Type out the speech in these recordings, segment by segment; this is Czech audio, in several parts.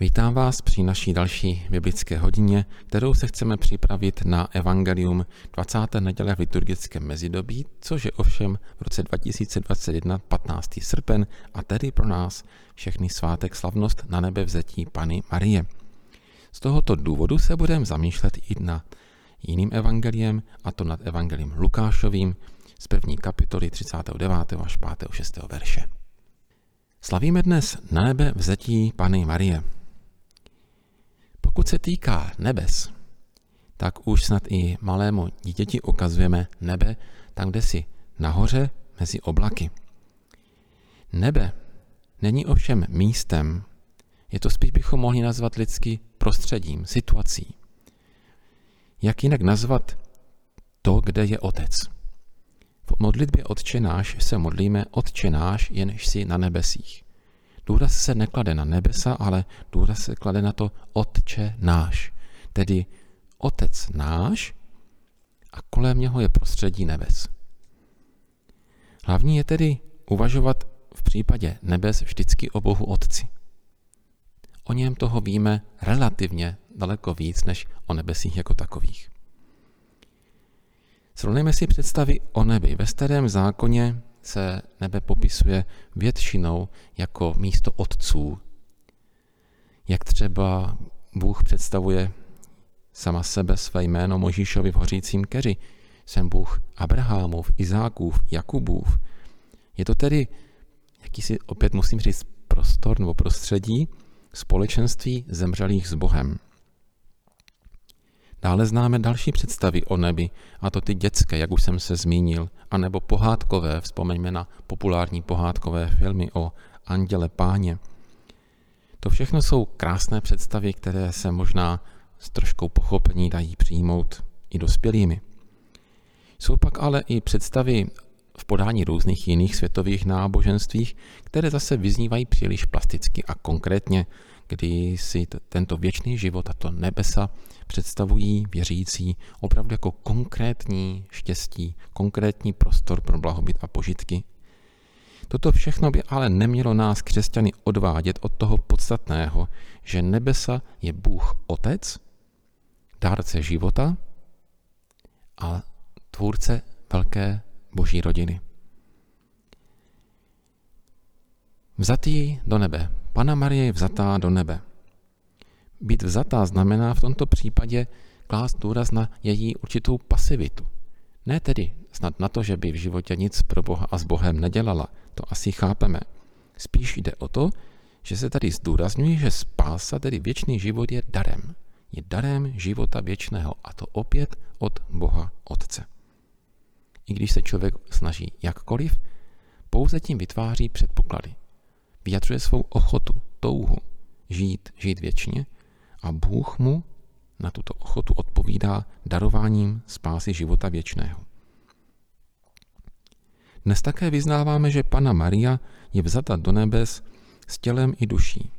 Vítám vás při naší další biblické hodině, kterou se chceme připravit na Evangelium 20. neděle v liturgickém mezidobí, což je ovšem v roce 2021 15. srpen a tedy pro nás všechny svátek slavnost na nebe vzetí Pany Marie. Z tohoto důvodu se budeme zamýšlet i na jiným evangeliem, a to nad evangeliem Lukášovým z první kapitoly 39. až 5. 6. verše. Slavíme dnes na nebe vzetí Pany Marie. Pokud se týká nebes, tak už snad i malému dítěti ukazujeme nebe tam, kde si nahoře mezi oblaky. Nebe není ovšem místem, je to spíš bychom mohli nazvat lidsky prostředím, situací. Jak jinak nazvat to, kde je Otec? V modlitbě Otče náš se modlíme Otče náš, jenž si na nebesích. Důraz se neklade na nebesa, ale důraz se klade na to Otče náš, tedy Otec náš a kolem něho je prostředí nebes. Hlavní je tedy uvažovat v případě nebes vždycky o Bohu Otci. O něm toho víme relativně daleko víc než o nebesích jako takových. Srovnejme si představy o nebi. Ve starém zákoně se nebe popisuje většinou jako místo otců. Jak třeba Bůh představuje sama sebe své jméno Možíšovi v hořícím keři. Jsem Bůh Abrahamův, Izákův, Jakubův. Je to tedy, jakýsi opět musím říct, prostor nebo prostředí společenství zemřelých s Bohem. Dále známe další představy o nebi, a to ty dětské, jak už jsem se zmínil, anebo pohádkové, vzpomeňme na populární pohádkové filmy o Anděle Páně. To všechno jsou krásné představy, které se možná s troškou pochopení dají přijmout i dospělými. Jsou pak ale i představy v podání různých jiných světových náboženstvích, které zase vyznívají příliš plasticky a konkrétně, kdy si tento věčný život a to nebesa představují věřící opravdu jako konkrétní štěstí, konkrétní prostor pro blahobyt a požitky. Toto všechno by ale nemělo nás křesťany odvádět od toho podstatného, že nebesa je Bůh Otec, dárce života a tvůrce velké boží rodiny. Vzatý do nebe. Pana Marie je vzatá do nebe. Být vzatá znamená v tomto případě klást důraz na její určitou pasivitu. Ne tedy snad na to, že by v životě nic pro Boha a s Bohem nedělala, to asi chápeme. Spíš jde o to, že se tady zdůrazňuje, že spása, tedy věčný život, je darem. Je darem života věčného a to opět od Boha Otce. I když se člověk snaží jakkoliv, pouze tím vytváří předpoklady. Vyjadřuje svou ochotu, touhu žít, žít věčně a Bůh mu na tuto ochotu odpovídá darováním spásy života věčného. Dnes také vyznáváme, že Pana Maria je vzata do nebes s tělem i duší.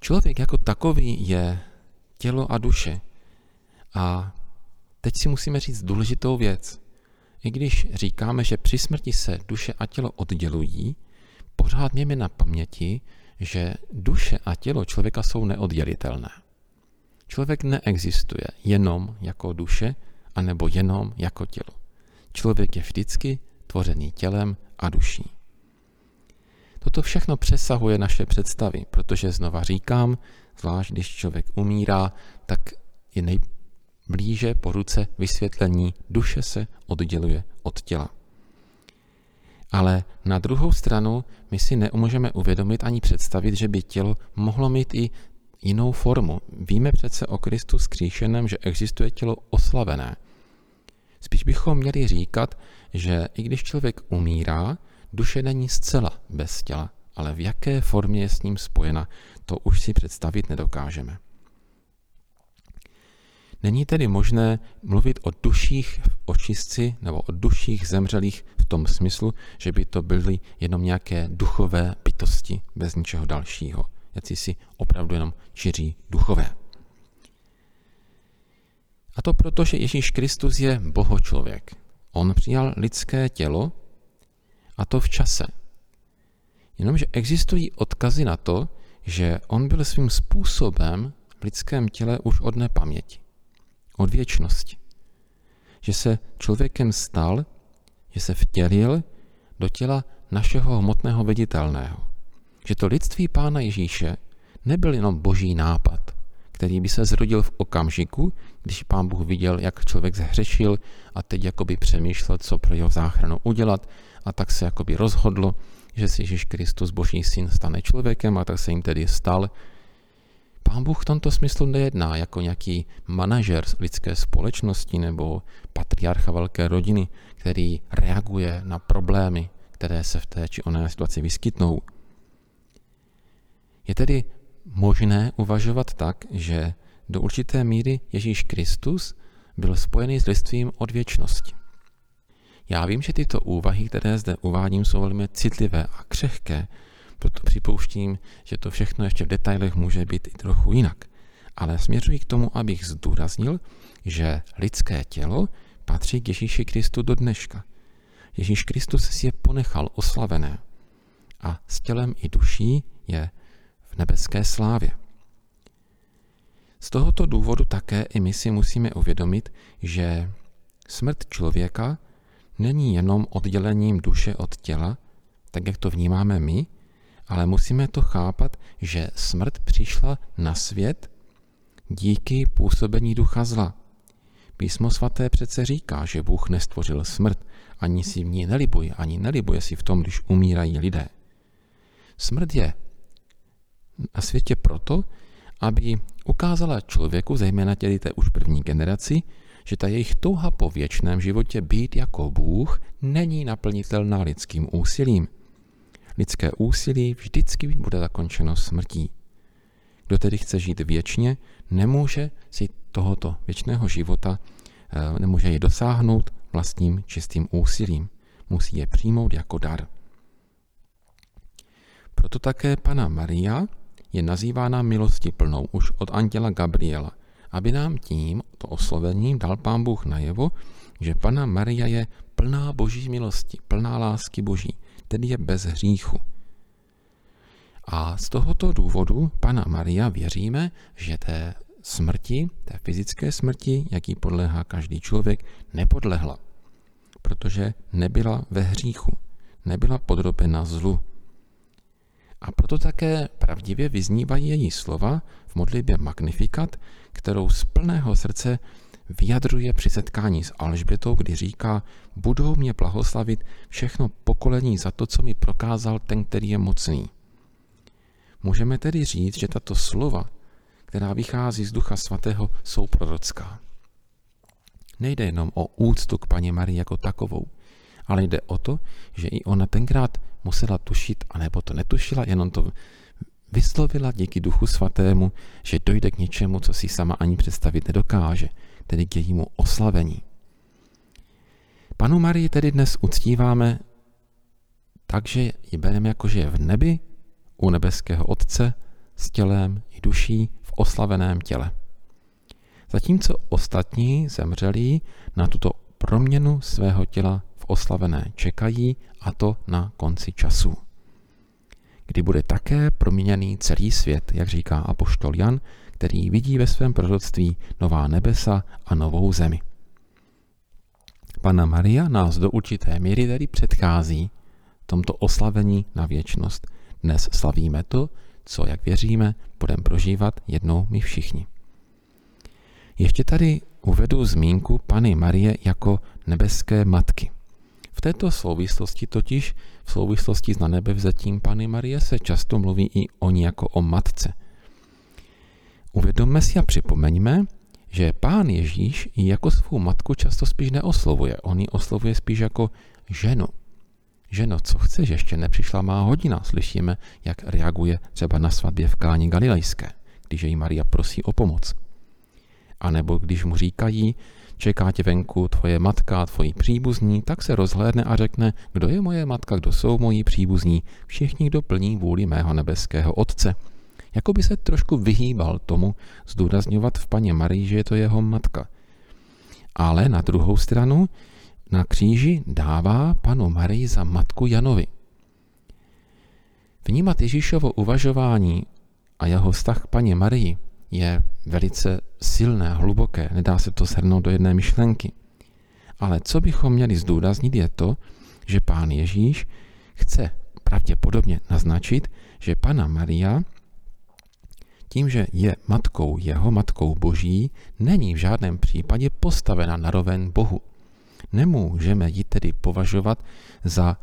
Člověk jako takový je tělo a duše. A teď si musíme říct důležitou věc. I když říkáme, že při smrti se duše a tělo oddělují, pořád mějme na paměti, že duše a tělo člověka jsou neoddělitelné. Člověk neexistuje jenom jako duše, anebo jenom jako tělo. Člověk je vždycky tvořený tělem a duší. Toto všechno přesahuje naše představy, protože znova říkám, zvlášť když člověk umírá, tak je nejblíže po ruce vysvětlení, duše se odděluje od těla. Ale na druhou stranu my si nemůžeme uvědomit ani představit, že by tělo mohlo mít i jinou formu. Víme přece o Kristu skříšeném, že existuje tělo oslavené. Spíš bychom měli říkat, že i když člověk umírá, duše není zcela bez těla, ale v jaké formě je s ním spojena, to už si představit nedokážeme. Není tedy možné mluvit o duších v očistci nebo o duších zemřelých v tom smyslu, že by to byly jenom nějaké duchové bytosti bez ničeho dalšího. Jací si opravdu jenom čiří duchové. A to proto, že Ježíš Kristus je bohočlověk. On přijal lidské tělo a to v čase. Jenomže existují odkazy na to, že on byl svým způsobem v lidském těle už od nepaměti, od věčnosti. Že se člověkem stal, že se vtělil do těla našeho hmotného viditelného. Že to lidství Pána Ježíše nebyl jenom boží nápad, který by se zrodil v okamžiku, když pán Bůh viděl, jak člověk zhřešil a teď jakoby přemýšlel, co pro jeho záchranu udělat a tak se jakoby rozhodlo, že si Ježíš Kristus, boží syn, stane člověkem a tak se jim tedy stal. Pán Bůh v tomto smyslu nejedná jako nějaký manažer lidské společnosti nebo patriarcha velké rodiny, který reaguje na problémy, které se v té či oné situaci vyskytnou. Je tedy možné uvažovat tak, že do určité míry Ježíš Kristus byl spojený s lidstvím od věčnosti. Já vím, že tyto úvahy, které zde uvádím, jsou velmi citlivé a křehké, proto připouštím, že to všechno ještě v detailech může být i trochu jinak. Ale směřuji k tomu, abych zdůraznil, že lidské tělo patří k Ježíši Kristu do dneška. Ježíš Kristus si je ponechal oslavené a s tělem i duší je v nebeské slávě. Z tohoto důvodu také i my si musíme uvědomit, že smrt člověka není jenom oddělením duše od těla, tak jak to vnímáme my, ale musíme to chápat, že smrt přišla na svět díky působení ducha zla. Písmo svaté přece říká, že Bůh nestvořil smrt, ani si v ní nelibuje, ani nelibuje si v tom, když umírají lidé. Smrt je na světě proto, aby ukázala člověku, zejména tedy té už první generaci, že ta jejich touha po věčném životě být jako Bůh není naplnitelná lidským úsilím. Lidské úsilí vždycky bude zakončeno smrtí. Kdo tedy chce žít věčně, nemůže si tohoto věčného života, eh, nemůže ji dosáhnout vlastním čistým úsilím. Musí je přijmout jako dar. Proto také Pana Maria je nazývána milosti plnou už od anděla Gabriela, aby nám tím, to oslovením, dal Pán Bůh najevo, že Pana Maria je plná boží milosti, plná lásky boží, tedy je bez hříchu. A z tohoto důvodu Pana Maria věříme, že té smrti, té fyzické smrti, jaký podléhá každý člověk, nepodlehla, protože nebyla ve hříchu, nebyla podrobena zlu. A proto také pravdivě vyznívají její slova v modlitbě Magnifikat, kterou z plného srdce vyjadřuje při setkání s Alžbětou, kdy říká, budou mě blahoslavit všechno pokolení za to, co mi prokázal ten, který je mocný. Můžeme tedy říct, že tato slova, která vychází z Ducha Svatého, jsou prorocká. Nejde jenom o úctu k paní Marii jako takovou, ale jde o to, že i ona tenkrát musela tušit, anebo to netušila, jenom to vyslovila díky Duchu Svatému, že dojde k něčemu, co si sama ani představit nedokáže, tedy k jejímu oslavení. Panu Marii tedy dnes uctíváme takže ji bereme jako, že je v nebi, u nebeského Otce, s tělem i duší v oslaveném těle. Zatímco ostatní zemřelí na tuto proměnu svého těla v oslavené čekají, a to na konci času. Kdy bude také proměněný celý svět, jak říká apoštol Jan, který vidí ve svém proroctví nová nebesa a novou zemi. Pana Maria nás do určité míry tedy předchází tomto oslavení na věčnost. Dnes slavíme to, co, jak věříme, budeme prožívat jednou my všichni. Ještě tady uvedu zmínku Pany Marie jako nebeské matky. V této souvislosti totiž, v souvislosti s na nebe vzetím Pany Marie, se často mluví i o ní jako o matce. Uvědomme si a připomeňme, že pán Ježíš ji jako svou matku často spíš neoslovuje. On ji oslovuje spíš jako ženu. Ženo, co chceš, ještě nepřišla má hodina. Slyšíme, jak reaguje třeba na svatbě v Káni Galilejské, když jej Maria prosí o pomoc. A nebo když mu říkají, čeká tě venku tvoje matka, tvoji příbuzní, tak se rozhlédne a řekne, kdo je moje matka, kdo jsou moji příbuzní, všichni, kdo plní vůli mého nebeského Otce. Jako by se trošku vyhýbal tomu zdůrazňovat v paně Marii, že je to jeho matka. Ale na druhou stranu na kříži dává panu Marii za matku Janovi. Vnímat Ježíšovo uvažování a jeho vztah k paní Marii je velice silné, hluboké, nedá se to shrnout do jedné myšlenky. Ale co bychom měli zdůraznit je to, že pán Ježíš chce pravděpodobně naznačit, že pana Maria tím, že je matkou jeho, matkou boží, není v žádném případě postavena na roven Bohu. Nemůžeme ji tedy považovat za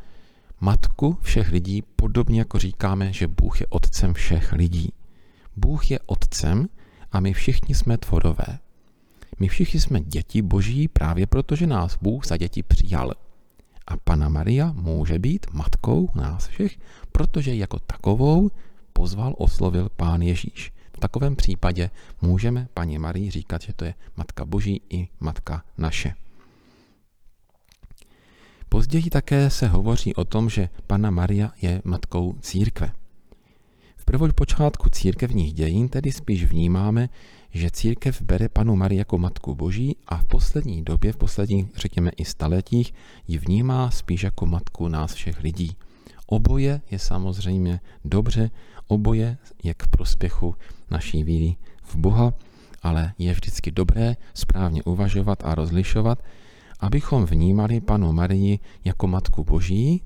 matku všech lidí, podobně jako říkáme, že Bůh je otcem všech lidí. Bůh je otcem a my všichni jsme tvorové. My všichni jsme děti boží právě proto, že nás Bůh za děti přijal. A Pana Maria může být matkou nás všech, protože jako takovou pozval, oslovil Pán Ježíš. V takovém případě můžeme paní Marii říkat, že to je Matka Boží i Matka naše. Později také se hovoří o tom, že Pana Maria je matkou církve. V prvopočátku církevních dějin tedy spíš vnímáme, že církev bere panu Marii jako matku boží a v poslední době, v posledních, řekněme i staletích, ji vnímá spíš jako matku nás všech lidí. Oboje je samozřejmě dobře, oboje je k prospěchu naší víry v Boha, ale je vždycky dobré správně uvažovat a rozlišovat, abychom vnímali panu Marii jako matku boží,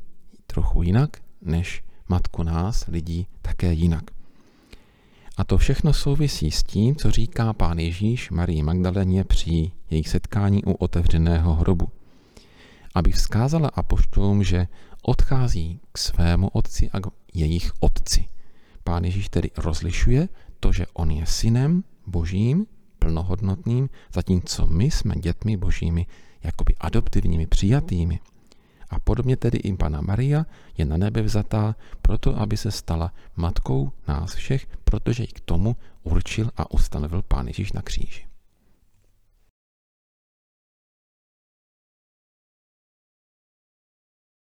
trochu jinak, než matku nás, lidí, také jinak. A to všechno souvisí s tím, co říká pán Ježíš Marii Magdaleně při jejich setkání u otevřeného hrobu. Aby vzkázala apoštolům, že odchází k svému otci a k jejich otci. Pán Ježíš tedy rozlišuje to, že on je synem božím, plnohodnotným, zatímco my jsme dětmi božími, jakoby adoptivními, přijatými. A podobně tedy i Pana Maria je na nebe vzatá proto, aby se stala matkou nás všech, protože ji k tomu určil a ustanovil Pán Ježíš na kříži.